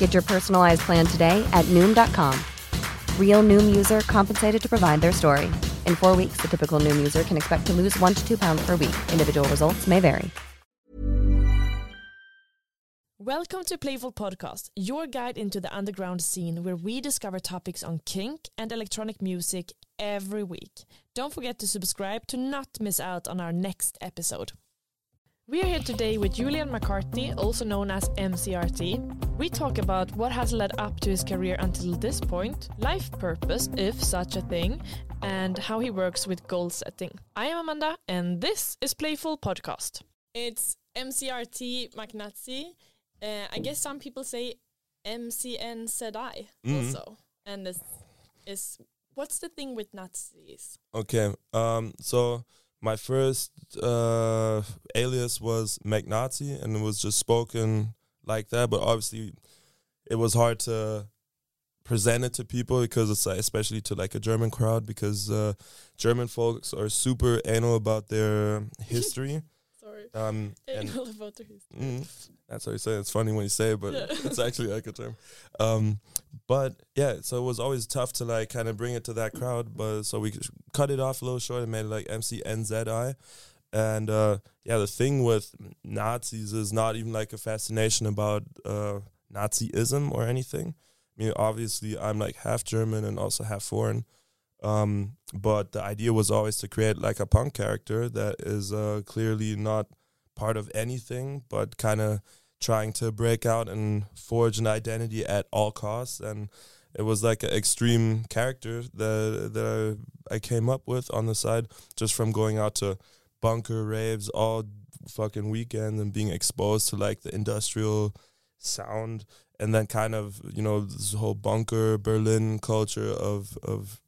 Get your personalized plan today at Noom.com. Real Noom user compensated to provide their story. In four weeks, the typical Noom user can expect to lose one to two pounds per week. Individual results may vary. Welcome to Playful Podcast, your guide into the underground scene where we discover topics on kink and electronic music every week. Don't forget to subscribe to not miss out on our next episode. We are here today with Julian McCarthy, also known as MCRT. We talk about what has led up to his career until this point, life purpose, if such a thing, and how he works with goal setting. I am Amanda, and this is Playful Podcast. It's MCRT McNazi. Uh, I guess some people say MCN Sedai Mhm. also. And this is what's the thing with Nazis? Okay. Um. So my first uh, alias was McNazi, and it was just spoken like that. But obviously, it was hard to present it to people because it's like, especially to like a German crowd because uh, German folks are super anal about their history. Sorry. Um, and Anal about the history. Mm, that's how you say it. It's funny when you say it, but Yeah. it's actually like a term. Um, but yeah, so it was always tough to like kind of bring it to that crowd. But so we cut it off a little short and made it like MCNZI. And uh, yeah, the thing with Nazis is not even like a fascination about uh, Nazism or anything. I mean, obviously, I'm like half German and also half foreign. Um, but the idea was always to create like a punk character that is uh, clearly not part of anything, but kind of trying to break out and forge an identity at all costs. And it was like an extreme character that that I, I came up with on the side just from going out to bunker raves all fucking weekend and being exposed to like the industrial sound and then kind of you know this whole bunker Berlin culture of of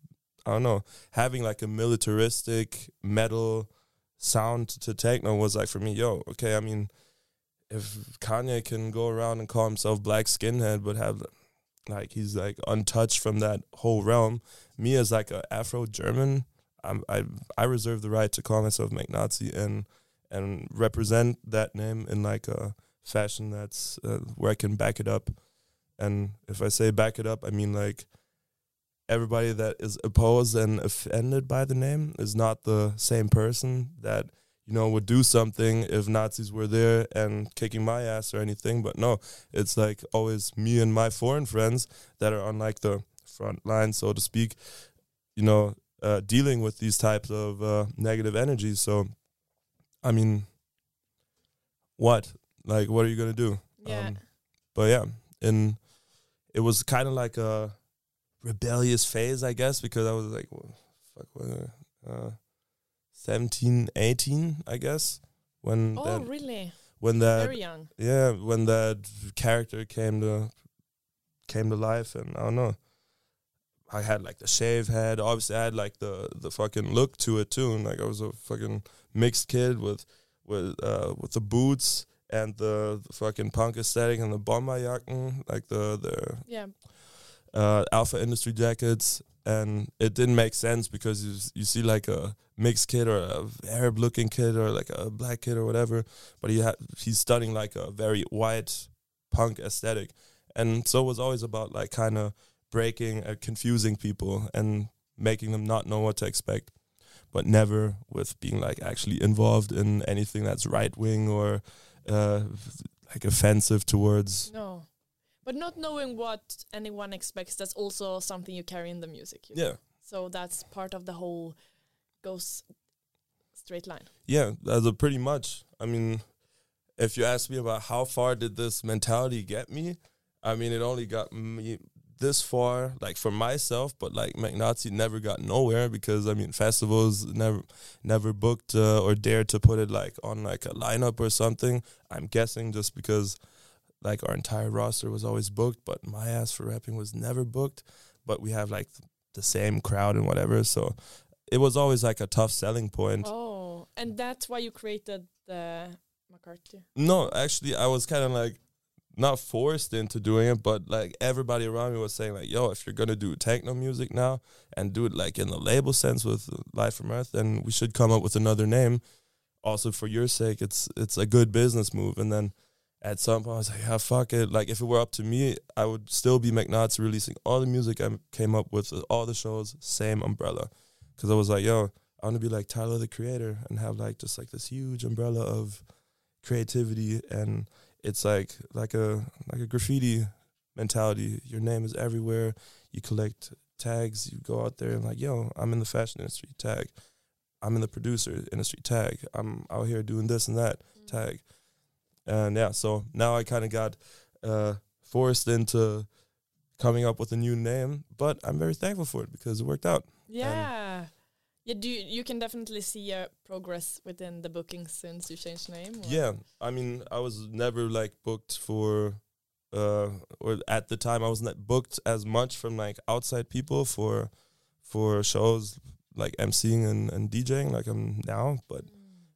I don't know having like a militaristic metal sound to techno was like for me yo okay I mean if Kanye can go around and call himself black skinhead but have like he's like untouched from that whole realm me as like a Afro German I'm, I I reserve the right to call myself McNazi and and represent that name in like a fashion that's uh, where I can back it up. And if I say back it up, I mean like everybody that is opposed and offended by the name is not the same person that you know would do something if Nazis were there and kicking my ass or anything. But no, it's like always me and my foreign friends that are on like the front line, so to speak. You know, uh, dealing with these types of uh, negative energies. So, I mean, what? Like, what are you gonna do? Yeah. Um, but yeah, and it was kind of like a rebellious phase, I guess, because I was like, well, fuck, what, uh, 17, 18, I guess, when oh, that really? when that Very young. yeah when that character came to came to life and i don't know i had like the shave head obviously i had like the the fucking look to it too and like i was a fucking mixed kid with with uh with the boots and the, the fucking punk aesthetic and the bomberjacken like the the Yeah. Uh, Alpha Industry jackets, and it didn't make sense because you you see like a mixed kid or a Arab looking kid or like a black kid or whatever, but he had he's studying like a very white punk aesthetic, and so it was always about like kind of breaking and confusing people and making them not know what to expect, but never with being like actually involved in anything that's right wing or uh, like offensive towards. No. But not knowing what anyone expects, that's also something you carry in the music. you know? Yeah, So that's part of the whole goes straight line. yeah, that's a pretty much. I mean, if you ask me about how far did this mentality get me, I mean, it only got me this far, like for myself, but like McNazi never got nowhere because I mean, festivals never, never booked uh, or dared to put it like on like a lineup or something. I'm guessing just because like our entire roster was always booked, but my ass for rapping was never booked. But we have like the same crowd and whatever, so it was always like a tough selling point. Oh, and that's why you created the McCarthy. No, actually, I was kind of like not forced into doing it, but like everybody around me was saying like, "Yo, if you're gonna do techno music now and do it like in the label sense with Live from Earth, then we should come up with another name. Also, for your sake, it's it's a good business move." And then at some point, I was like, "Yeah, fuck it." Like if it were up to me, I would still be McNuts releasing all the music I came up with, uh, all the shows, same umbrella, because I was like, "Yo, I want to be like Tyler the Creator and have like just like this huge umbrella of creativity and it's like like a like a graffiti mentality. Your name is everywhere. You collect tags. You go out there and like, yo, I'm in the fashion industry. Tag. I'm in the producer industry. Tag. I'm out here doing this and that. Mm. Tag. And yeah, so now I kind of got uh, forced into coming up with a new name, but I'm very thankful for it because it worked out. Yeah. yeah, do you, you can definitely see a progress within the booking since you changed name? or- Yeah, I mean, I was never like booked for, uh, or at the time I was not booked as much from like outside people for, for shows like emceeing and, and DJing like I'm now, but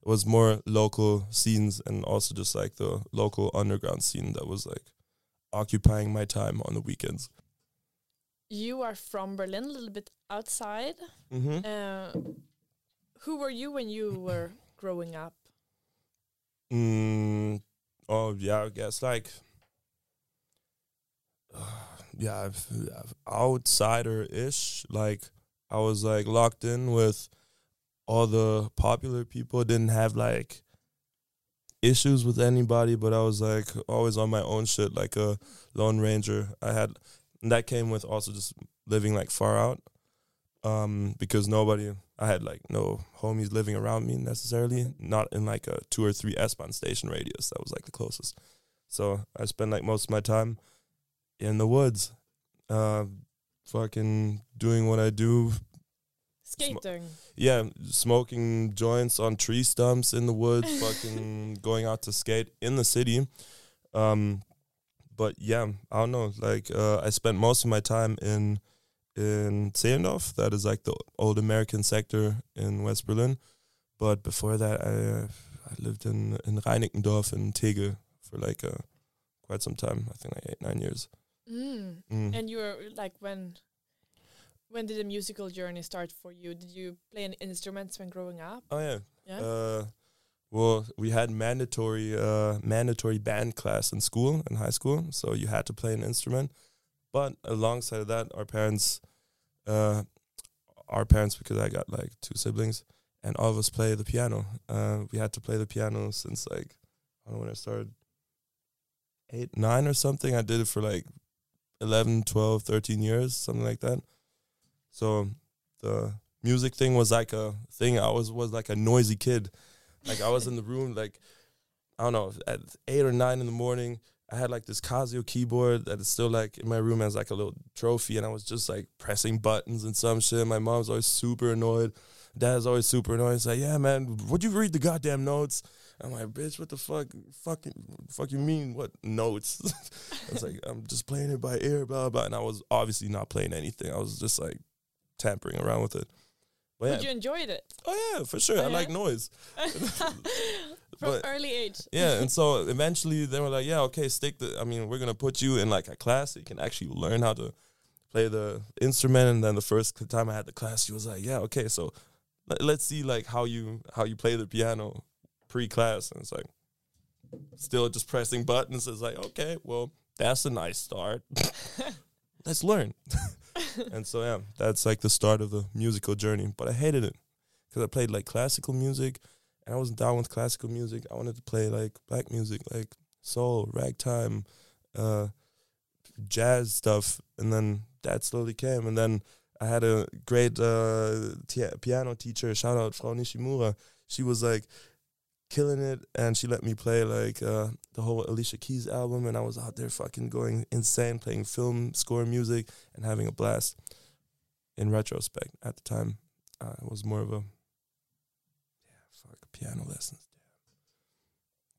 it was more local scenes and also just like the local underground scene that was like occupying my time on the weekends. You are from Berlin, a little bit outside. Mm-hmm. Uh, who were you when you were growing up? Mm, oh yeah, I guess like yeah, outsider ish. Like I was like locked in with all the popular people. Didn't have like issues with anybody, but I was like always on my own shit, like a lone ranger. I had and that came with also just living like far out, um, because nobody. I had like no homies living around me necessarily, not in like a two or three S-Bahn station radius. That was like the closest. So I spent like most of my time in the woods, uh, fucking doing what I do. Skating. Yeah, smoking joints on tree stumps in the woods, fucking going out to skate in the city. Um, but yeah, I don't know. Like uh, I spent most of my time in in Zehlendorf. That is like the old American sector in West Berlin. But before that, I I lived in in Reinickendorf in Tegel for like uh, quite some time. I think like eight nine years. Mm. Mm. And you were like when when did the musical journey start for you? Did you play any instruments when growing up? Oh yeah. Yeah. Uh, well, we had mandatory uh, mandatory band class in school in high school, so you had to play an instrument. But alongside of that, our parents, uh, our parents, because I got like two siblings, and all of us play the piano. Uh, we had to play the piano since like I don't know when I started, eight, nine or something. I did it for like 11, 12, 13 years, something like that. So the music thing was like a thing. I was was like a noisy kid. Like I was in the room like I don't know at eight or nine in the morning. I had like this Casio keyboard that is still like in my room as like a little trophy, and I was just like pressing buttons and some shit. My mom's always super annoyed. Dad's always super annoyed. He's like, "Yeah, man, would you read the goddamn notes?" I'm like, "Bitch, what the fuck? Fucking, fuck you mean what notes?" I was like, "I'm just playing it by ear, blah blah." And I was obviously not playing anything. I was just like tampering around with it. But But yeah, you enjoyed it oh yeah, for sure. Oh, I like noise. from early age. Yeah, and so eventually they were like, "Yeah, okay, stick the. I mean, we're gonna put you in like a class so you can actually learn how to play the instrument. And then the first time I had the class, she was like, "Yeah, okay, so let, let's see like how you how you play the piano pre-class." And it's like still just pressing buttons. It's like, okay, well, that's a nice start. let's learn. and so yeah, that's like the start of the musical journey. But I hated it because I played like classical music, and I wasn't down with classical music. I wanted to play like black music, like soul, ragtime, uh, jazz stuff, and then that slowly came. And then I had a great uh, t- piano teacher. Shout out Frau Nishimura. She was like killing it, and she let me play like uh, the whole Alicia Keys album, and I was out there fucking going insane, playing film score music and having a blast. In retrospect, at the time, uh, it was more of a yeah, fuck piano lessons.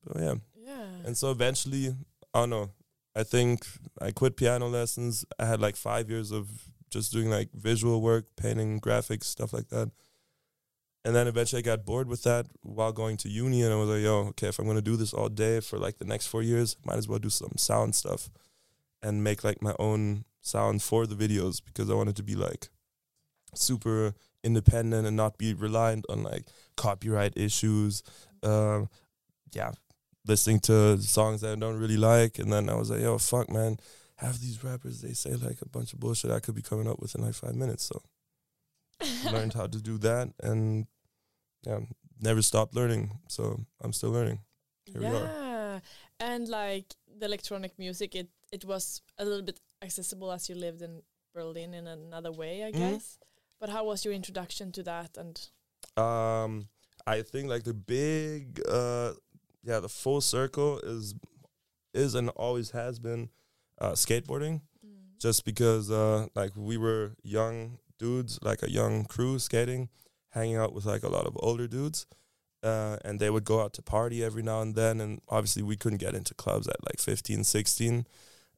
But yeah, Yeah. and so eventually, I don't know. I think I quit piano lessons. I had like five years of just doing like visual work, painting, graphics, stuff like that. And then eventually I got bored with that while going to uni. And I was like, yo, okay, if I'm going to do this all day for like the next four years, might as well do some sound stuff and make like my own sound for the videos because I wanted to be like super independent and not be reliant on like copyright issues. Um, yeah, listening to songs that I don't really like. And then I was like, yo, fuck, man. Half these rappers, they say like a bunch of bullshit I could be coming up with in like five minutes. So learned how to do that and yeah, never stopped learning. So I'm still learning. Here we are. yeah. And like the electronic music, it it was a little bit accessible as you lived in Berlin in another way, I Mhm. guess. But how was your introduction to that? And Um, I think like the big, uh, yeah, the full circle is is and always has been uh, skateboarding. Just because uh, like we were young dudes, like a young crew skating, hanging out with like a lot of older dudes. Uh, and they would go out to party every now and then and obviously we couldn't get into clubs at like 15 16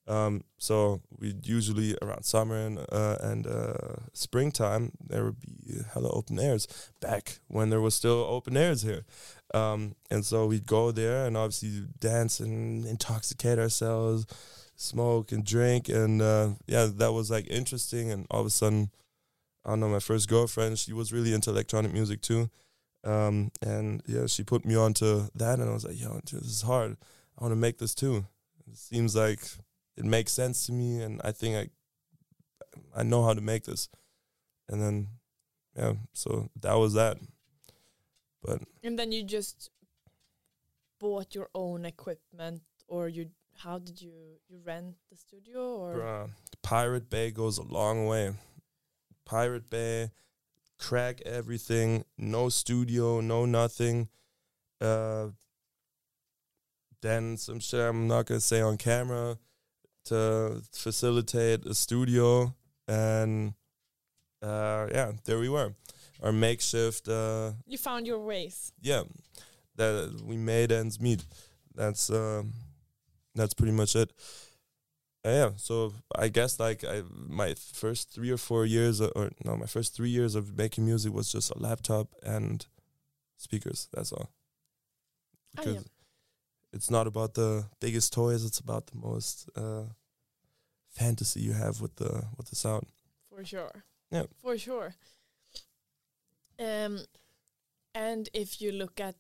um, so we'd usually around summer and, uh, and uh, springtime there would be hella open airs back when there was still open airs here. Um, and so we'd go there and obviously dance and intoxicate ourselves smoke and drink and uh, yeah that was like interesting. And all of a sudden i don't know my first girlfriend she was really into electronic music too. Um, and yeah she put me onto that and i was like yo this is hard. I want to make this too. It seems like it makes sense to me and i think i i know how to make this. And then yeah so that was that. But and then you just bought your own equipment, or you how did you you rent the studio or? Bruh, Pirate Bay goes a long way. Pirate Bay, crack everything, no studio, no nothing. Uh, then some shit I'm not gonna say on camera to facilitate a studio, and uh, yeah, there we were, our makeshift. Uh, you found your ways? yeah, that we made ends meet. That's um, that's pretty much it. Uh, yeah, so I guess like I my first three or four years, uh, or no, my first three years of making music was just a laptop and speakers. That's all. Ah, Because yeah. it's not about the biggest toys; it's about the most uh, fantasy you have with the with the sound. For sure. Yeah. For sure. Um, and if you look at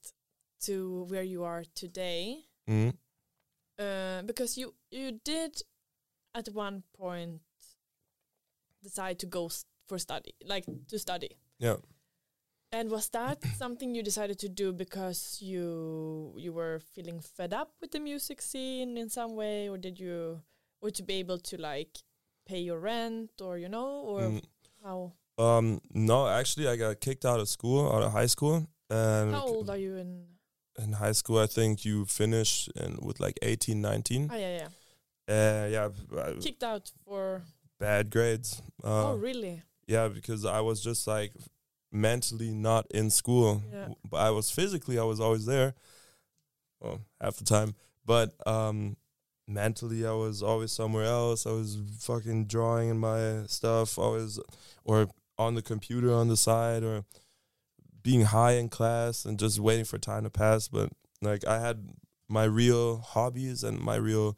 to where you are today, Mm. uh, because you you did at one point decide to go s- for study, like to study. Yeah. And was that something you decided to do because you you were feeling fed up with the music scene in some way, or did you, or to be able to like pay your rent, or you know, or Mm. how? Um, no, actually, I got kicked out of school, out of high school, and How old are you in? in high school, I think you finish in with like 18, 19. Oh yeah, yeah. Uh, yeah, Kicked out for. bad grades. Uh, oh really? Yeah, because I was just like mentally not in school, Yeah. but I was physically, I was always there. Well, half the time, but um, mentally, I was always somewhere else. I was fucking drawing in my stuff, always, or on the computer on the side, or being high in class and just waiting for time to pass. But like, I had my real hobbies and my real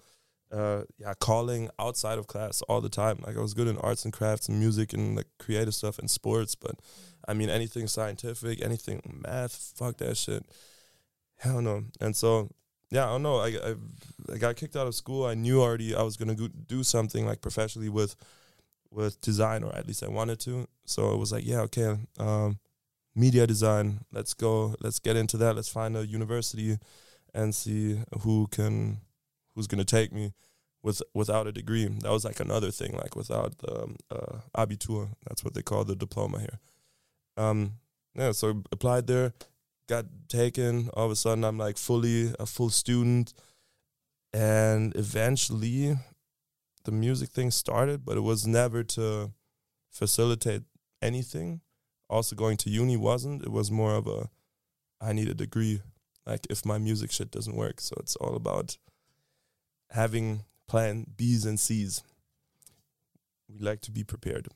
uh, yeah, calling outside of class all the time. Like I was good in arts and crafts and music and like creative stuff and sports, but I mean anything scientific, anything math, fuck that shit. Hell no. And so yeah, I don't know. I, I I got kicked out of school. I knew already I was gonna go do something like professionally with with design, or at least I wanted to. So it was like, yeah, okay, um, media design. Let's go. Let's get into that. Let's find a university and see who can who's gonna take me with without a degree. That was like another thing, like without the um, uh, abitur. That's what they call the diploma here. Um, yeah, so applied there, got taken. All of a sudden, I'm like fully a full student, and eventually, the music thing started. But it was never to facilitate anything. Also, going to uni wasn't. It was more of a I need a degree. Like if my music shit doesn't work, so it's all about having plan B's and C's. We like to be prepared.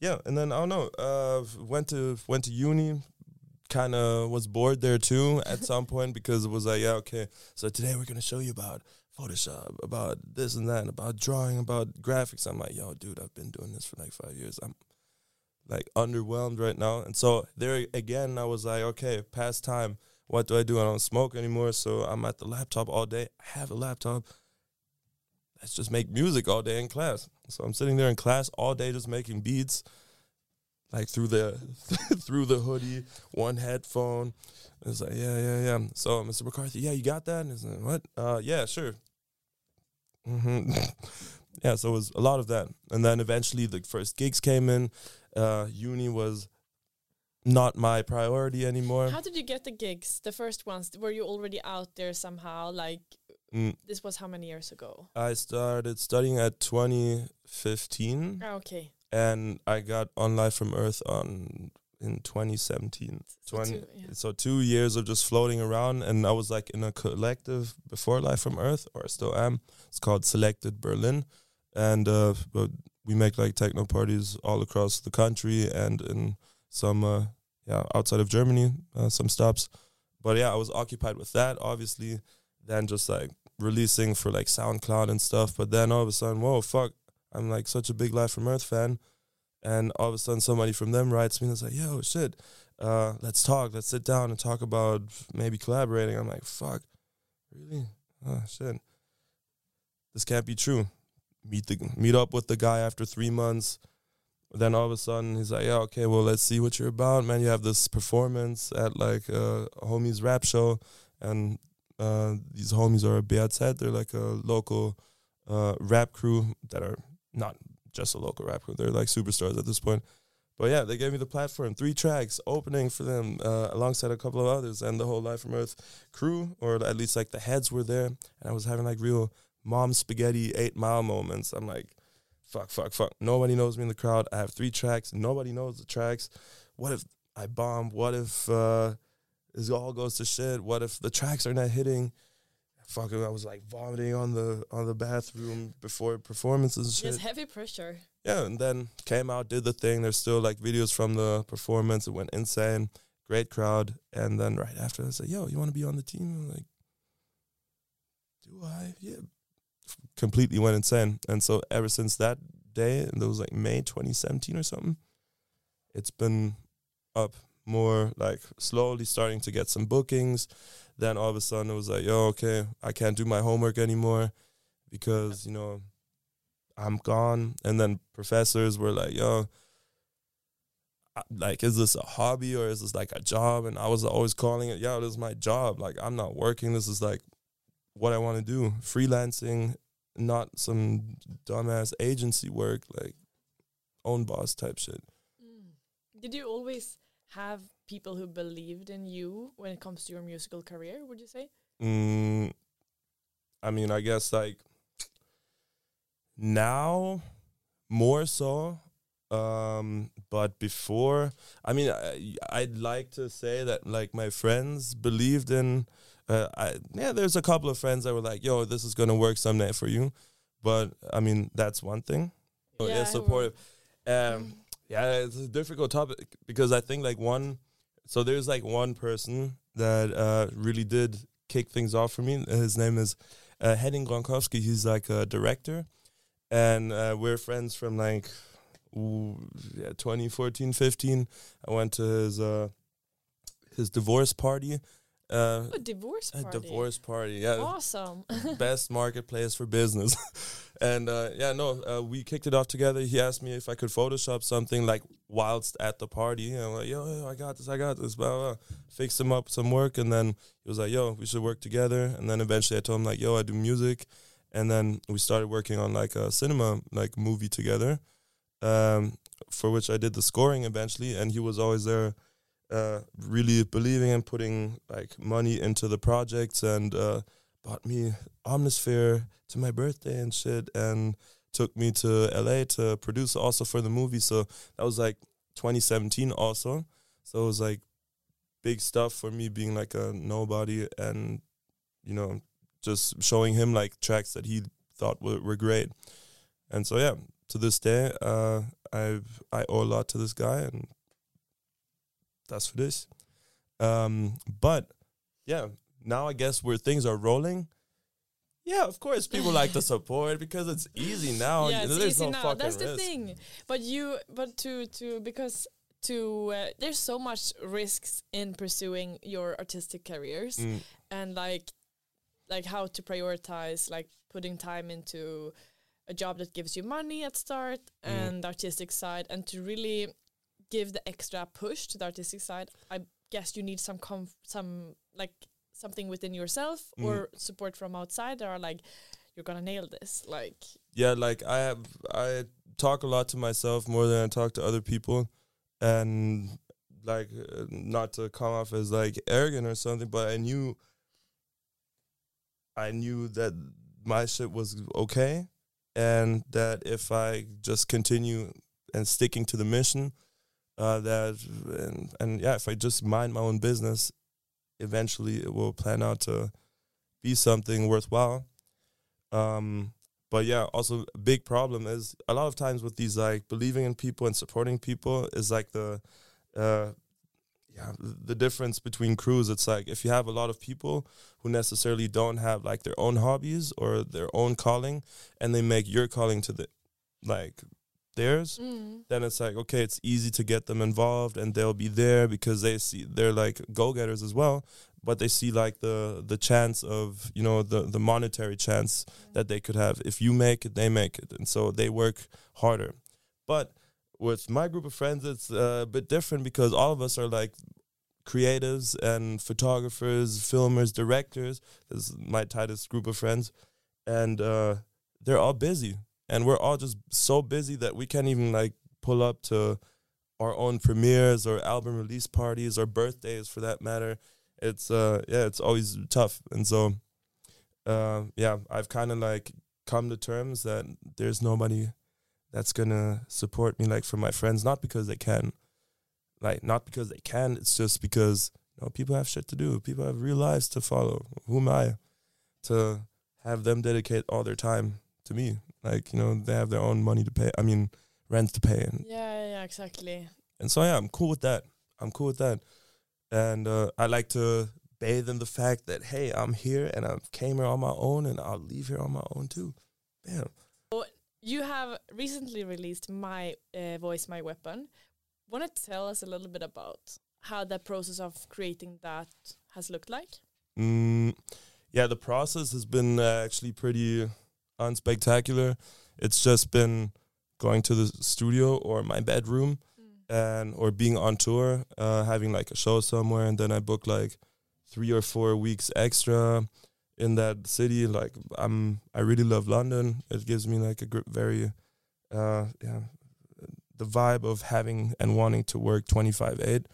Yeah, and then I don't know. Uh, went to went to uni. Kind of was bored there too at some point because it was like, yeah, okay. So today we're gonna show you about Photoshop, about this and that, about drawing, about graphics. I'm like, yo, dude, I've been doing this for like five years. I'm like underwhelmed right now. And so there again, I was like, okay, past time. What do I do? I don't smoke anymore, so I'm at the laptop all day. I have a laptop let's just make music all day in class. So I'm sitting there in class all day just making beats, like through the through the hoodie, one headphone. It's like, yeah, yeah, yeah. So Mr. McCarthy, yeah, you got that? And it's like, what? Uh, yeah, sure. Mm-hmm. yeah, so it was a lot of that. And then eventually the first gigs came in. Uh, uni was not my priority anymore. How did you get the gigs? The first ones were you already out there somehow? Like Mm, this was how many years ago? I started studying at 2015. Ah, okay. and I got on Live from Earth on in 2017. So 20, two- yeah. so two years of just floating around, and I was like in a collective before Live from Earth, or I still am. It's called Selected Berlin, and uh, but we make like techno parties all across the country and in some uh, yeah outside of Germany, uh, some stops. But yeah, I was occupied with that, obviously. Then just like releasing for like SoundCloud and stuff. But then all of a sudden, whoa, fuck! I'm like such a big Live from Earth fan, and all of a sudden somebody from them writes me and it's like, yo, shit, uh, let's talk, let's sit down and talk about maybe collaborating. I'm like, fuck, really? Oh shit, this can't be true. Meet the meet up with the guy after three months. Then all of a sudden he's like, yeah, okay, well let's see what you're about, man. You have this performance at like uh, a homie's rap show, and uh, these homies are BHZ. They're like a local uh, rap crew that are not just a local rap crew. They're like superstars at this point. But yeah, they gave me the platform, three tracks, opening for them uh, alongside a couple of others, and the whole Live from Earth crew, or at least like the heads were there, and I was having like real mom spaghetti eight mile moments. I'm like, fuck, fuck, fuck. Nobody knows me in the crowd. I have three tracks. Nobody knows the tracks. What if I bomb? What if uh, this all goes to shit? What if the tracks are not hitting? Fucking, I was like vomiting on the on the bathroom before performances and shit. Yes, heavy pressure. Yeah, and then came out, did the thing. There's still like videos from the performance. It went insane. Great crowd. And then right after, I said, "Yo, you want to be on the team?" I'm like, do I? Yeah. Completely went insane. And so ever since that day, and that was like May 2017 or something, it's been up more like slowly starting to get some bookings. Then all of a sudden it was like, yo, okay, I can't do my homework anymore because, you know, I'm gone. And then professors were like, yo, like, is this a hobby or is this like a job? And I was always calling it, yo, this is my job. Like, I'm not working. This is like what I want to do. Freelancing, not some dumbass agency work, like own boss type shit. Mm. Did you always have people who believed in you when it comes to your musical career? Would you say? Mm, I mean, I guess like now more so. Um, but before, I mean, I, I'd like to say that like my friends believed in. Uh, I yeah, there's a couple of friends that were like, "Yo, this is gonna work someday for you," but I mean, that's one thing. Yeah, supportive. Um, yeah, it's a difficult topic because I think like one, so there's like one person that uh, really did kick things off for me. His name is uh, Henning Gronkowski. He's like a director, and uh, we're friends from like ooh, yeah, 2014, 15. I went to his uh, his divorce party. Uh, A divorce party. a divorce party, yeah. Awesome. best marketplace for business. and uh, yeah, no, uh, we kicked it off together. He asked me if I could Photoshop something like whilst at the party. And I'm like, yo, yo, I got this, I got this, blah, blah. Fixed him up some work. And then he was like, yo, we should work together. And then eventually I told him, like, yo, I do music. And then we started working on like a cinema like movie together, um, for which I did the scoring eventually. And he was always there uh, really believing and putting like money into the projects and uh, bought me Omnisphere to my birthday and shit and took me to LA to produce also for the movie. So that was like 2017 also. So it was like big stuff for me being like a nobody and you know just showing him like tracks that he thought were, were great. And so yeah, to this day, uh, I I owe a lot to this guy and that's for this. Um, but yeah, now I guess where things are rolling. Yeah, of course, people like the support because it's easy now. yeah, it's There's easy no now. That's the risk. thing. But you, but to to because to uh, there's so much risks in pursuing your artistic careers Mm, and like like how to prioritize like putting time into a job that gives you money at start Mm. and artistic side and to really give the extra push to the artistic side i guess you need some comf- some like something within yourself Mm. or support from outside that are like you're gonna nail this like yeah, like I have, I talk a lot to myself more than I talk to other people, and like uh, not to come off as like arrogant or something, but I knew, I knew that my shit was okay, and that if I just continue and sticking to the mission, uh, that and, and yeah, if I just mind my own business, eventually it will plan out to be something worthwhile. Um, but yeah, also a big problem is a lot of times with these like believing in people and supporting people is like the uh yeah, the difference between crews. It's like if you have a lot of people who necessarily don't have like their own hobbies or their own calling and they make your calling to the like theirs, then it's like okay, it's easy to get them involved and they'll be there because they see they're like go getters as well. But they see like the the chance of you know the the monetary chance that they could have if you make it, they make it, and so they work harder. But with my group of friends, it's uh, a bit different because all of us are like creatives and photographers, filmers, directors. This is my tightest group of friends, and uh, they're all busy, and we're all just so busy that we can't even like pull up to our own premieres or album release parties or birthdays for that matter. It's uh yeah, it's always tough, and so uh yeah, I've kind of like come to terms that there's nobody that's gonna support me like for my friends, not because they can, like not because they can. It's just because you know people have shit to do. People have real lives to follow. Who am I to have them dedicate all their time to me? Like you know they have their own money to pay. I mean rent to pay, and yeah yeah, exactly and so yeah, I'm cool with that. I'm cool with that. And uh, I like to bathe in the fact that hey, I'm here and I came here on my own and I'll leave here on my own too. Bam. You have recently released My uh, Voice, My Weapon. Want to tell us a little bit about how the process of creating that has looked like? Mm, yeah, the process has been uh, actually pretty unspectacular. It's just been going to the studio or my bedroom and or being on tour, uh, having like a show somewhere, and then I book like three or four weeks extra in that city. Like I'm, I really love London. It gives me like a gr- very, uh, yeah, the vibe of having and wanting to work twenty five eight.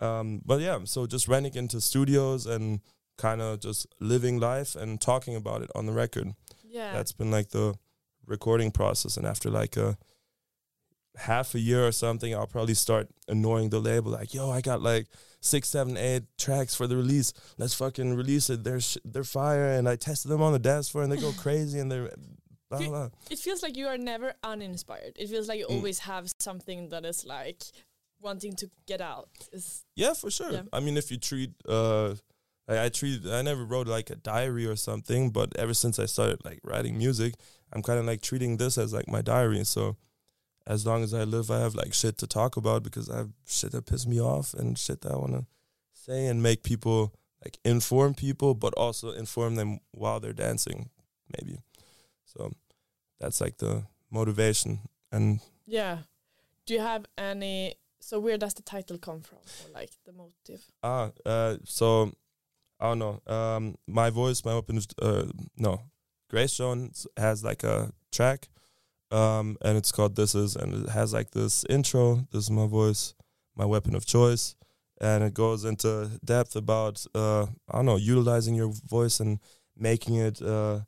Um, but yeah, so just renting into studios and kind of just living life and talking about it on the record. Yeah. That's been like the recording process. And after like a half a year or something, I'll probably start annoying the label. Like, yo, I got like six, seven, eight tracks for the release. Let's fucking release it. They're sh- they're fire. And I tested them on the dance floor, and they go crazy. And they're blah blah. it feels like you are never uninspired. It feels like you Mm. always have something that is like wanting to get out. Is Yeah, for sure. Yeah. I mean, if you treat uh Like I treat, I never wrote like a diary or something, but ever since I started like writing music, I'm kind of like treating this as like my diary. So as long as I live, I have like shit to talk about because I have shit that piss me off and shit that I want to say and make people like inform people, but also inform them while they're dancing, maybe. So that's like the motivation. And Yeah. Do you have any? So where does the title come from, or like the motive? ah, uh, so I don't know. Um, my voice, my open, uh, no, Grace Jones has like a track, um, and it's called "This Is," and it has like this intro. This is my voice, my weapon of choice, and it goes into depth about uh, I don't know, utilizing your voice and making it, uh,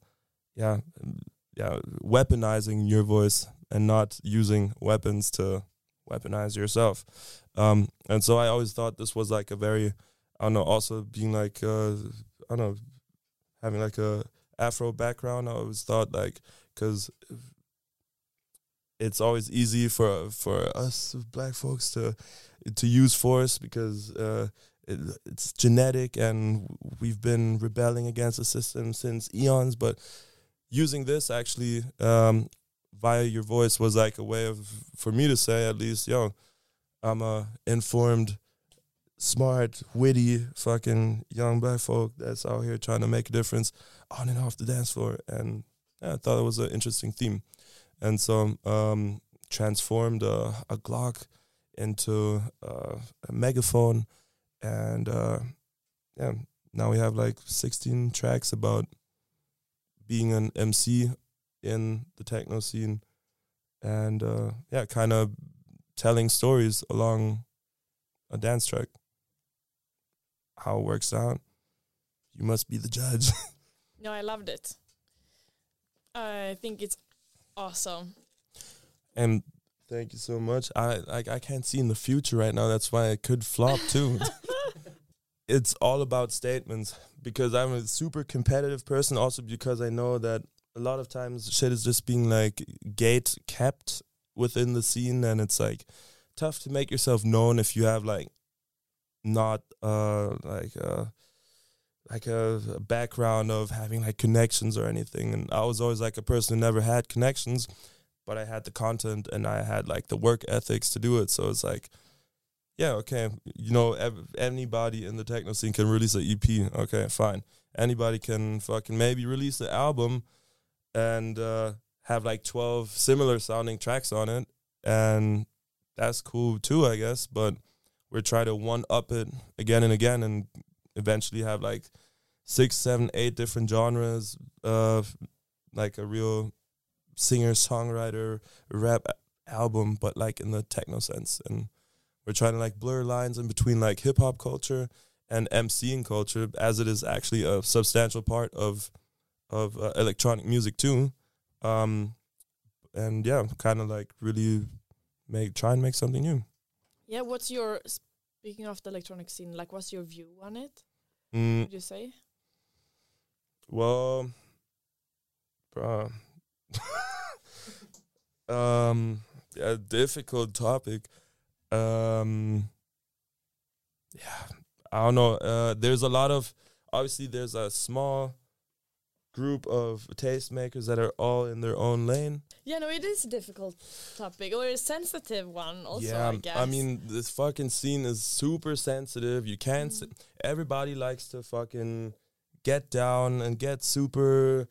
yeah, yeah, weaponizing your voice and not using weapons to weaponize yourself. Um, and so I always thought this was like a very, I don't know, also being like, uh, I don't know, having like a Afro background. I always thought like, because it's always easy for for us black folks to to use force because uh, it, it's genetic and we've been rebelling against the system since eons. But using this actually um, via your voice was like a way of for me to say at least, yo, I'm a informed, smart, witty, fucking young black folk that's out here trying to make a difference on and off the dance floor. And yeah, I thought it was an interesting theme, and so um, transformed a, a Glock into uh, a megaphone, and uh, yeah, now we have like 16 tracks about being an MC in the techno scene, and uh, yeah, kind of telling stories along a dance track. How it works out, you must be the judge. No, I loved it. I think it's awesome. and thank you so much. I like I can't see in the future right now. That's why it could flop too. it's all about statements because I'm a super competitive person. Also because I know that a lot of times shit is just being like gate kept within the scene, and it's like tough to make yourself known if you have like not uh like uh like a, background of having like connections or anything. And i was always like a person who never had connections but i had the content and i had like the work ethics to do it. So it's like yeah okay. You know ev- anybody in the techno scene can release an ep okay fine. Anybody can fucking maybe release an album and uh, have like 12 similar sounding tracks on it. And that's cool too i guess. But we're trying to one up it again and again and eventually have like six seven eight different genres of like a real singer songwriter rap album but like in the techno sense. And we're trying to like blur lines in between like hip hop culture and MCing culture as it is actually a substantial part of of uh, electronic music too. Um and yeah kind of like really make try and make something new Yeah, what's your speaking of the electronic scene? Like, what's your view on it? mm, Would you say? Well, bruh. um, a difficult topic. Um, yeah, I don't know. Uh, there's a lot of obviously there's a small group of tastemakers that are all in their own lane. Yeah, no, it is a difficult topic or a sensitive one. Also, yeah, I guess. I mean, this fucking scene is super sensitive. You can't. s mm. everybody likes to fucking get down and get super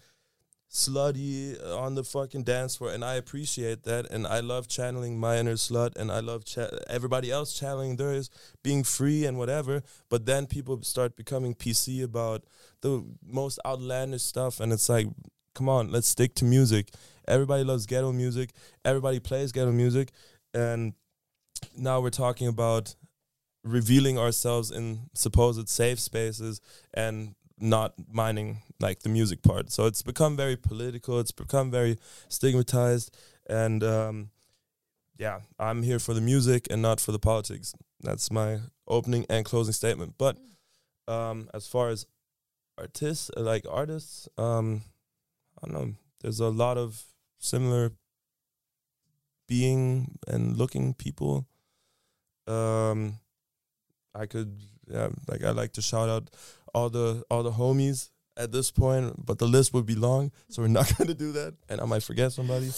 slutty on the fucking dance floor, and I appreciate that, and I love channeling my inner slut, and I love cha- everybody else channeling theirs, being free and whatever. But then people start becoming PC about the most outlandish stuff, and it's like, come on, let's stick to music. Everybody loves ghetto music. Everybody plays ghetto music, and now we're talking about revealing ourselves in supposed safe spaces and not minding like the music part. So it's become very political. It's become very stigmatized, and um, yeah, I'm here for the music and not for the politics. That's my opening and closing statement. But um, as far as artists, uh, like artists, um, I don't know. There's a lot of similar being and looking people. Um, I could, yeah, like I like to shout out all the all the homies at this point, but the list would be long, so we're not gonna do that, and I might forget somebody.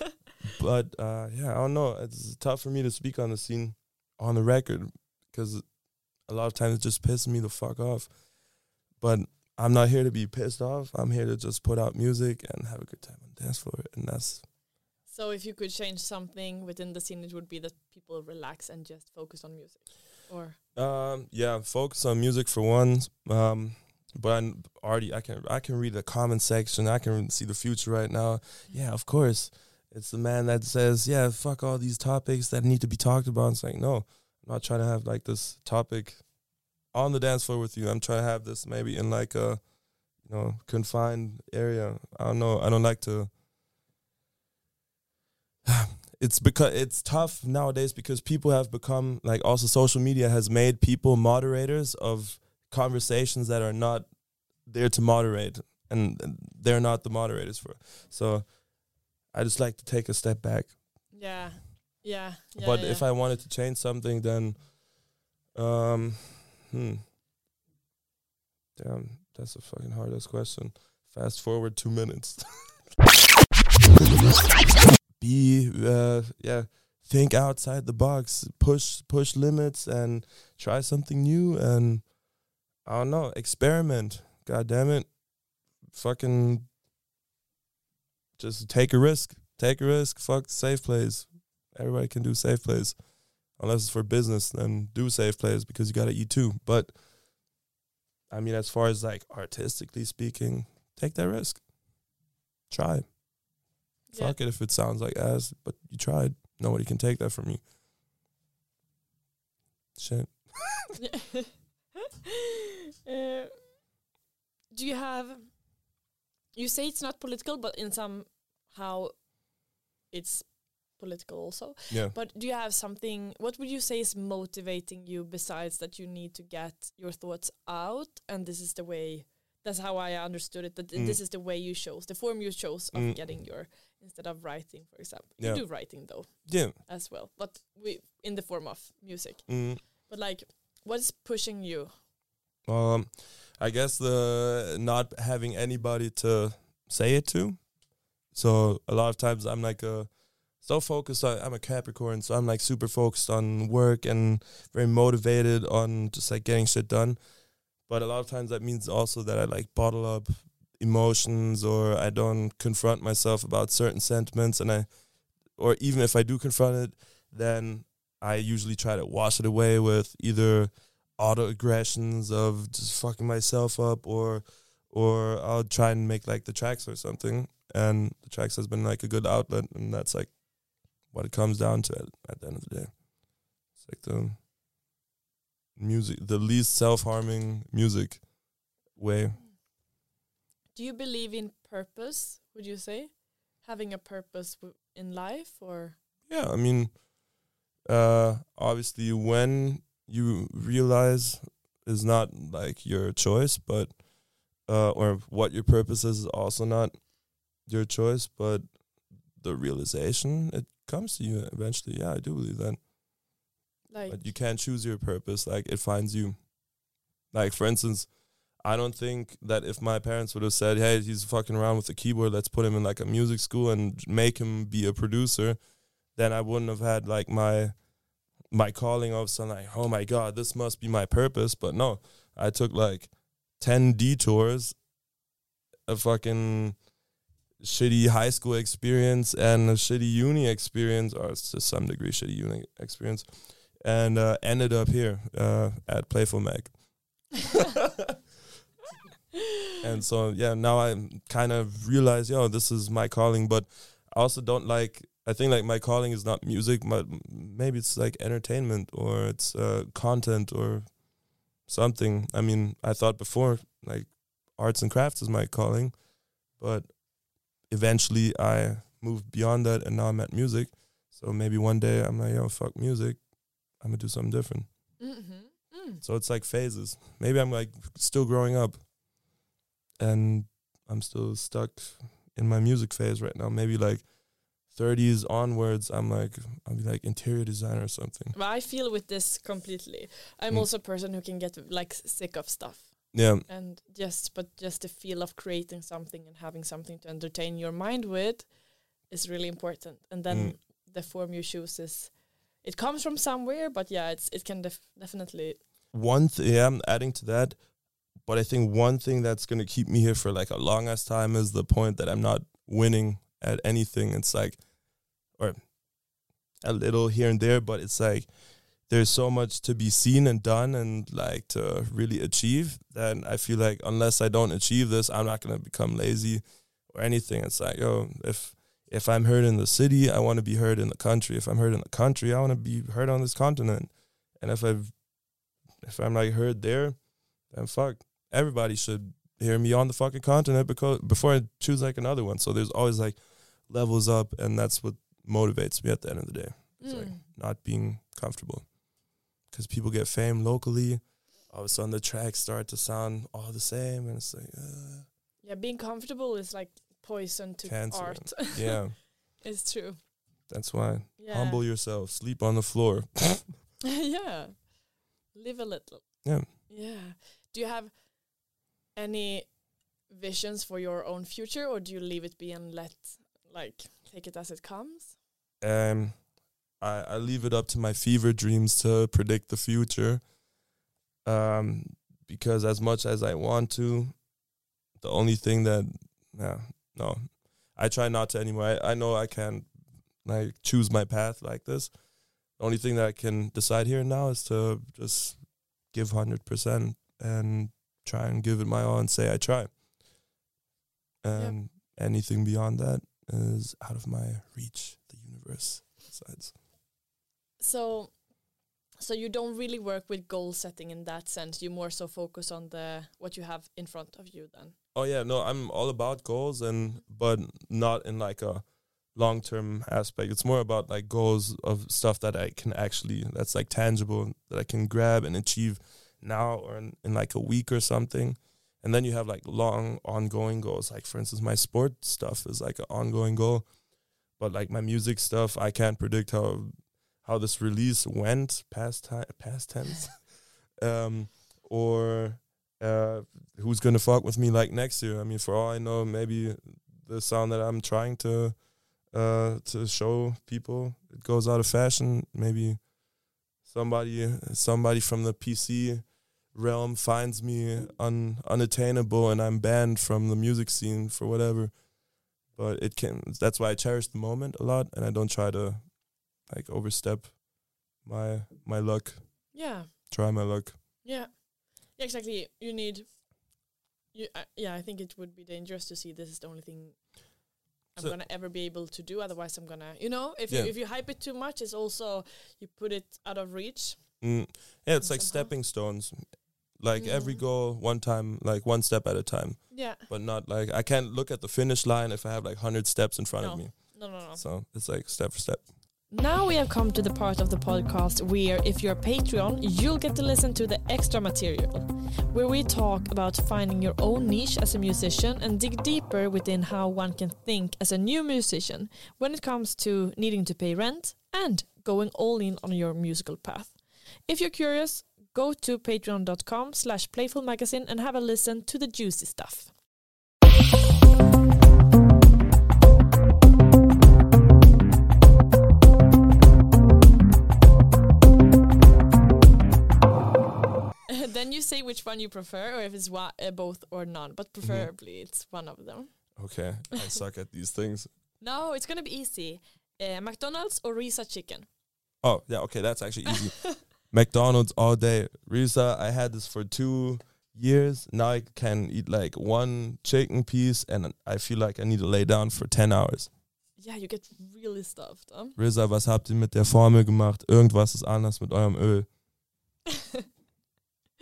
but uh, yeah, I don't know. It's tough for me to speak on the scene on the record because a lot of times it just pisses me the fuck off. But I'm not here to be pissed off. I'm here to just put out music and have a good time on the dance floor, and that's So if you could change something within the scene, it would be that people relax and just focus on music, or Um, yeah, focus on music for one. Um, but I'm already I can I can read the comment section. I can see the future right now. Yeah, of course. It's the man that says, "Yeah, fuck all these topics that need to be talked about." It's like, no, I'm not trying to have like this topic on the dance floor with you. I'm trying to have this maybe in like a you know confined area. I don't know. I don't like to. It's because it's tough nowadays because people have become like also social media has made people moderators of conversations that are not there to moderate and they're not the moderators for. So I just like to take a step back. yeah, yeah. yeah but yeah. if I wanted to change something then um hmm damn that's a fucking hard ass question. Fast forward 2 minutes. Be uh yeah, think outside the box, push push limits and try something new and I don't know, experiment. God damn it. Fucking just take a risk. Take a risk. Fuck safe plays. Everybody can do safe plays. Unless it's for business, then do safe plays because you gotta eat too. But I mean as far as like artistically speaking, take that risk. Try. Yeah. Fuck it if it sounds like ass, but you tried. Nobody can take that from you. Shit. uh, do you have? You say it's not political, but in somehow it's political also. Yeah. But do you have something? What would you say is motivating you besides that you need to get your thoughts out, and this is the way? That's how I understood it. That Mm. this is the way you chose, the form you chose of Mm. getting your instead of writing, for example. Yeah. You do writing though Yeah. as well, but we in the form of music. Mm. But like, what is pushing you? Um, I guess the not having anybody to say it to. So a lot of times I'm like uh so focused on I'm a Capricorn, so I'm like super focused on work and very motivated on just like getting shit done. But a lot of times that means also that I like bottle up emotions or I don't confront myself about certain sentiments. And I or even if I do confront it, then I usually try to wash it away with either auto aggressions of just fucking myself up or or I'll try and make like the tracks or something. And the tracks has been like a good outlet. And that's like what it comes down to at, at the end of the day. It's like the music the least self harming music way. Do you believe in purpose? Would you say having a purpose w- in life, or Yeah, I mean uh obviously when you realize is not like your choice, but uh or what your purpose is is also not your choice, but the realization it comes to you eventually. Yeah, I do believe that. Like But you can't choose your purpose, like it finds you. Like for instance, I don't think that if my parents would have said, "Hey, he's fucking around with the keyboard, let's put him in like a music school and make him be a producer," then I wouldn't have had like my my calling all of sudden like, "Oh my god, this must be my purpose." But no, I took like ten detours, a fucking shitty high school experience and a shitty uni experience, or to some degree shitty uni experience, and uh, ended up here uh, at Playful Mag. and so yeah, now I kind of realize, yo, this is my calling. But I also don't like. I think like my calling is not music, but maybe it's like entertainment or it's uh, content or something. I mean, I thought before like arts and crafts is my calling, but eventually I moved beyond that, and now I'm at music. So maybe one day I'm like, yo, fuck music. I'm gonna do something different. mm-hmm. mm. So it's like phases. Maybe I'm like still growing up and I'm still stuck in my music phase right now. Maybe like 30s onwards, I'm like, I'll be like interior designer or something. But I feel with this completely. I'm Mm. also a person who can get like sick of stuff. Yeah. and just but just the feel of creating something and having something to entertain your mind with is really important and then Mm. the form you choose is it comes from somewhere but yeah it's it can def- definitely one th- yeah, I'm adding to that, but I think one thing that's gonna keep me here for like a long ass time is the point that I'm not winning at anything. It's like, or a little here and there, but it's like there's so much to be seen and done and like to really achieve that I feel like unless I don't achieve this, I'm not gonna become lazy or anything. It's like, oh, if if I'm heard in the city, I want to be heard in the country. If I'm heard in the country, I want to be heard on this continent. And if I've if I'm like heard there, then fuck, everybody should hear me on the fucking continent because before I choose like another one. So there's always like levels up, and that's what motivates me at the end of the day. It's like Mm. not being comfortable because people get fame locally. All of a sudden, the tracks start to sound all the same, and it's like, uh, yeah being comfortable is like poison to Cancer. art yeah, it's true that's why. yeah Humble yourself, sleep on the floor. yeah live a little Yeah. yeah do you have any visions for your own future or do you leave it be and let like take it as it comes um, I, I leave it up to my fever dreams to predict the future. Um, because as much as I want to, the only thing that, yeah, no, I try not to anymore. I, I know I can't like choose my path like this. The only thing that I can decide here and now is to just give hundred percent and try and give it my all and say I try. And anything beyond that is out of my reach. The universe decides. so so you don't really work with goal setting in that sense you more so focus on the what you have in front of you then Oh yeah, no, I'm all about goals and but not in like a long term aspect. It's more about like goals of stuff that I can actually that's like tangible that I can grab and achieve now or in, in like a week or something. And then you have like long ongoing goals. Like for instance, my sport stuff is like an ongoing goal. But like my music stuff, I can't predict how how this release went past time past tense. um or uh, who's gonna fuck with me like next year? I mean, for all I know, maybe the sound that I'm trying to uh, to show people it goes out of fashion. Maybe somebody somebody from the PC realm finds me un, unattainable and I'm banned from the music scene for whatever. But it can. That's why I cherish the moment a lot, and I don't try to like overstep my my luck. yeah Try my luck. Yeah, yeah, exactly. You need, you uh, yeah. I think it would be dangerous to see this is the only thing I'm So- gonna ever be able to do. Otherwise, I'm gonna, you know, if Yeah. you if you hype it too much, it's also you put it out of reach. Mm, yeah, it's like Somehow. stepping stones. Like every Mm. goal, one time, like one step at a time. Yeah. But not like I can't look at the finish line if I have like hundred steps in front of No. me. No, no, no. So it's like step for step. Now we have come to the part of the podcast where, if you're a Patreon, you'll get to listen to the extra material, where we talk about finding your own niche as a musician and dig deeper within how one can think as a new musician when it comes to needing to pay rent and going all in on your musical path. If you're curious, go to patreon.com slash playfulmagazine and have a listen to the juicy stuff. Then you say which one you prefer, or if it's wa- uh, both or none, but preferably it's one of them. Okay, I suck at these things. No, it's gonna be easy. Uh, McDonald's or Risa chicken? Oh yeah, okay, that's actually easy. McDonald's all day. Risa, I had this for two years. Now I can eat like one chicken piece, and I feel like I need to lay down for ten hours. Yeah, you get really stuffed. Huh? Risa, was habt ihr mit der Formel gemacht? Irgendwas ist anders mit eurem Öl.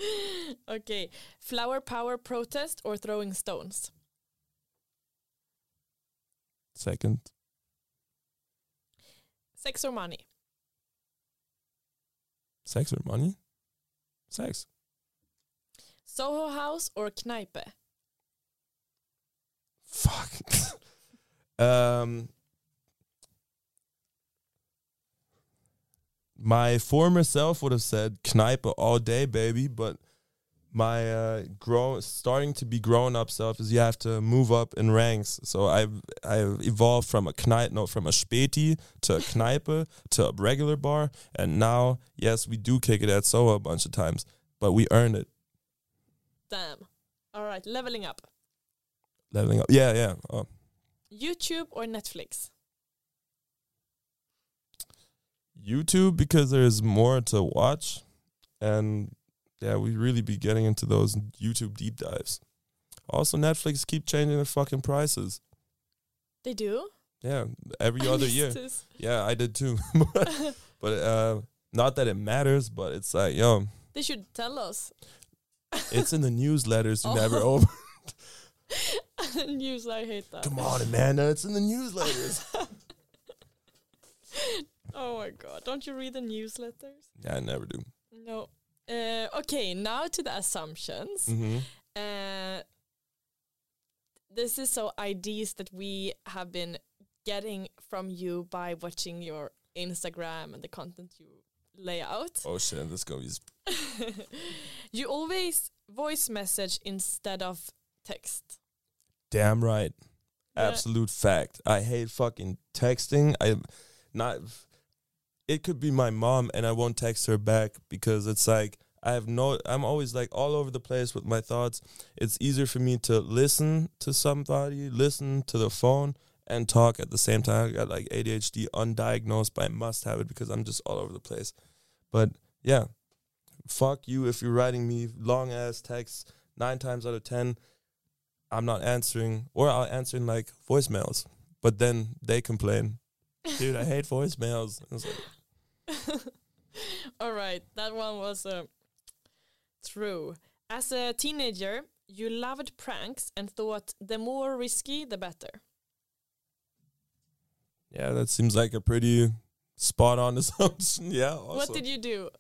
okay, flower power protest or throwing stones? Second, Sex or money? sex or money? Sex. Soho House or Kneipe? Fuck. um, my former self would have said Kneipe all day, baby, but my uh, grow starting to be grown up self is you have to move up in ranks. So I've I've evolved from a Kneipe, no, from a Späti to a Kneipe to a regular bar, and now yes, we do kick it at Soho a bunch of times, but we earn it. Damn. All right, leveling up. Leveling up, yeah, yeah. Oh. YouTube or Netflix? YouTube because there's more to watch, and yeah, we really be getting into those YouTube deep dives. Also, Netflix keep changing their fucking prices. They do. Yeah, every other year. this. Yeah, I did too. but uh, not that it matters, but it's like, yo, They should tell us. it's in the newsletters you never Oh. open. News, I hate that. Come on, Amanda, it's in the newsletters. Oh my god, don't you read the newsletters? yeah, I never do. No. Uh, okay, now to the assumptions. hmm Uh, this is so ideas that we have been getting from you by watching your Instagram and the content you lay out. Oh shit, this be you always voice message instead of text. damn right. Yeah. Absolute fact. I hate fucking texting. I not. It could be my mom, and I won't text her back because it's like I have no. I'm always like all over the place with my thoughts. It's easier for me to listen to somebody, listen to the phone, and talk at the same time. I got like ADHD undiagnosed, but I must have it because I'm just all over the place. But yeah, fuck you if you're writing me long ass texts. Nine times out of ten, I'm not answering, or I'll answer in like voicemails. But then they complain, dude, I hate voicemails. Like, All right, that one was uh, true. As a teenager, you loved pranks and thought the more risky, the better. yeah, that seems like a pretty spot on assumption. yeah. Also. What did you do?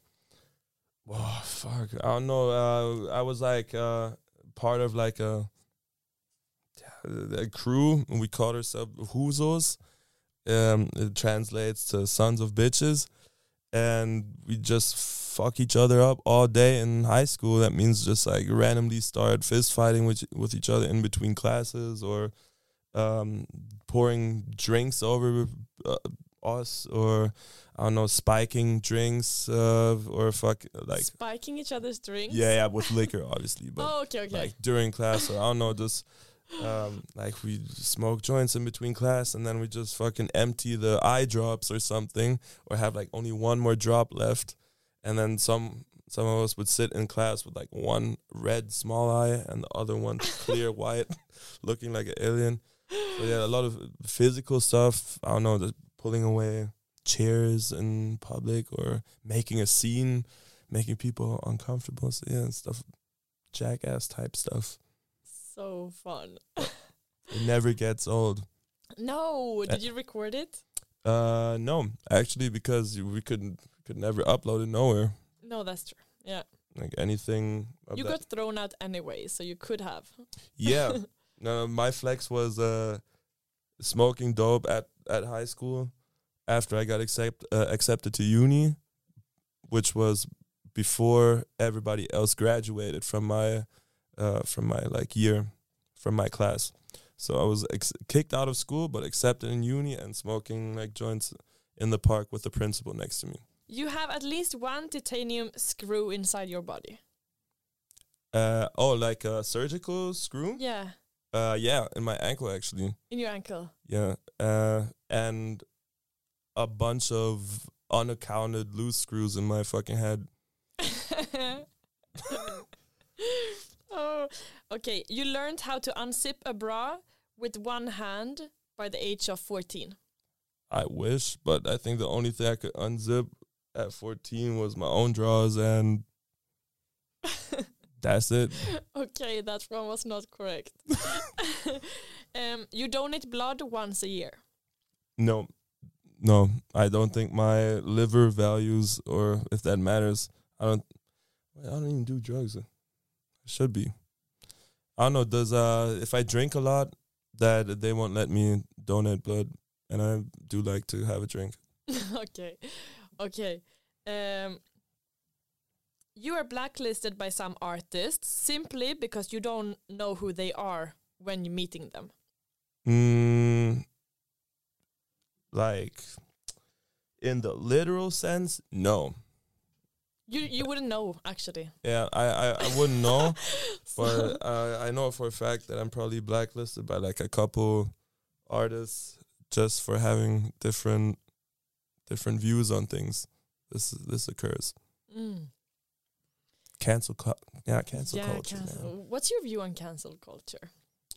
Oh fuck! I don't know. Uh, I was like uh, part of like a, a crew, and we called ourselves Huzos. Um, it translates to sons of bitches, and we just fuck each other up all day in high school. That means just like randomly start fist fighting with with each other in between classes, or um, pouring drinks over uh, us, or I don't know, spiking drinks, uh, or fuck like Spiking each other's drinks? yeah, yeah, with liquor, obviously, but Oh, okay, okay. like during class, or I don't know, just um, like we smoke joints in between class, and then we just fucking empty the eye drops or something, or have like only one more drop left, and then some some of us would sit in class with like one red small eye and the other one clear white, looking like an alien. So yeah, a lot of physical stuff. I don't know, the pulling away chairs in public or making a scene, making people uncomfortable. So yeah, stuff, jackass type stuff. So fun. It never gets old. No, Uh, did you record it? Uh, no, actually, because we could could never upload it nowhere. No, that's true. Yeah. Like anything. You got thrown out anyway, so you could have. yeah. No, my flex was uh, smoking dope at, at high school after I got accept, uh, accepted to uni, which was before everybody else graduated from my uh, from my like year from my class. So I was ex- kicked out of school, but accepted in uni and smoking like joints in the park with the principal next to me. You have at least one titanium screw inside your body. Uh, oh, like a surgical screw? Yeah, Uh, yeah, in my ankle actually. in your ankle. Yeah, uh, and a bunch of unaccounted loose screws in my fucking head. oh, okay. You learned how to unzip a bra with one hand by the age of 14. I wish, but I think the only thing I could unzip at 14 was my own drawers, and that's it. okay, that one was not correct. um, you donate blood once a year. No, no, I don't think my liver values, or if that matters, I don't. I don't even do drugs. Should be. I don't know. Does uh, if I drink a lot, that they won't let me donate blood, and I do like to have a drink. okay, okay. Um, you are blacklisted by some artists simply because you don't know who they are when you're meeting them. Mm, like in the literal sense, no. You you wouldn't know actually. Yeah, I I, I wouldn't know, but uh, I know for a fact that I'm probably blacklisted by like a couple artists just for having different different views on things. This this occurs. Mm. Cancel, cu- yeah, cancel yeah, culture. cancel. What's your view on cancel culture?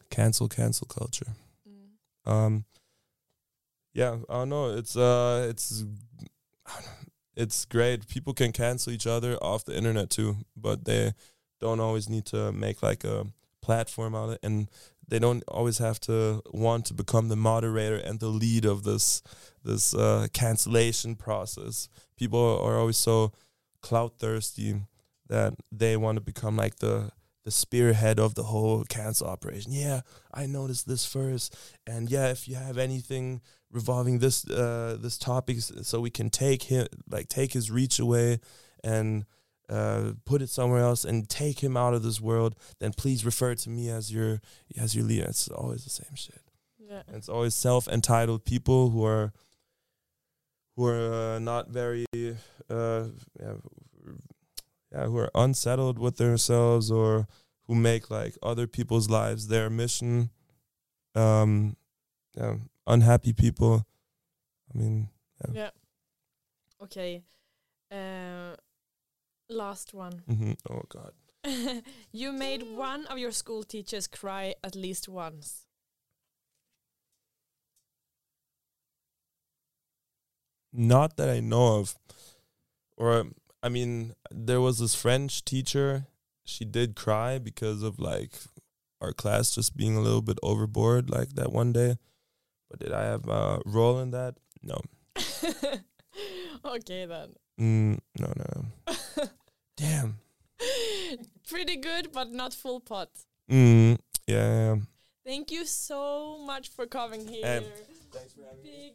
Cancel, cancel culture. Mm. Um, yeah, I don't know. It's uh, it's it's great. People can cancel each other off the internet too, but they don't always need to make like a platform out of it, and they don't always have to want to become the moderator and the lead of this this uh, cancellation process. People are always so clout thirsty that they want to become like the the spearhead of the whole cancel operation. Yeah, I noticed this first, and yeah, if you have anything revolving this uh, this topic, so we can take him like take his reach away and uh, put it somewhere else and take him out of this world, then please refer to me as your as your leader. It's always the same shit. Yeah. And it's always self entitled people who are who are uh, not very uh, yeah, yeah, who are unsettled with themselves or who make like other people's lives their mission. Um, yeah, unhappy people. I mean, yeah. Yeah. Okay. Uh, last one. Mm -hmm. Oh God. you made one of your school teachers cry at least once. Not that I know of. Or I mean, there was this French teacher. She did cry because of like our class just being a little bit overboard like that one day. But did I have a role in that? No. okay then. Mm, no, no. Damn. Pretty good, but not full pot. Mm, yeah. Thank you so much for coming here. Um, big,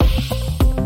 big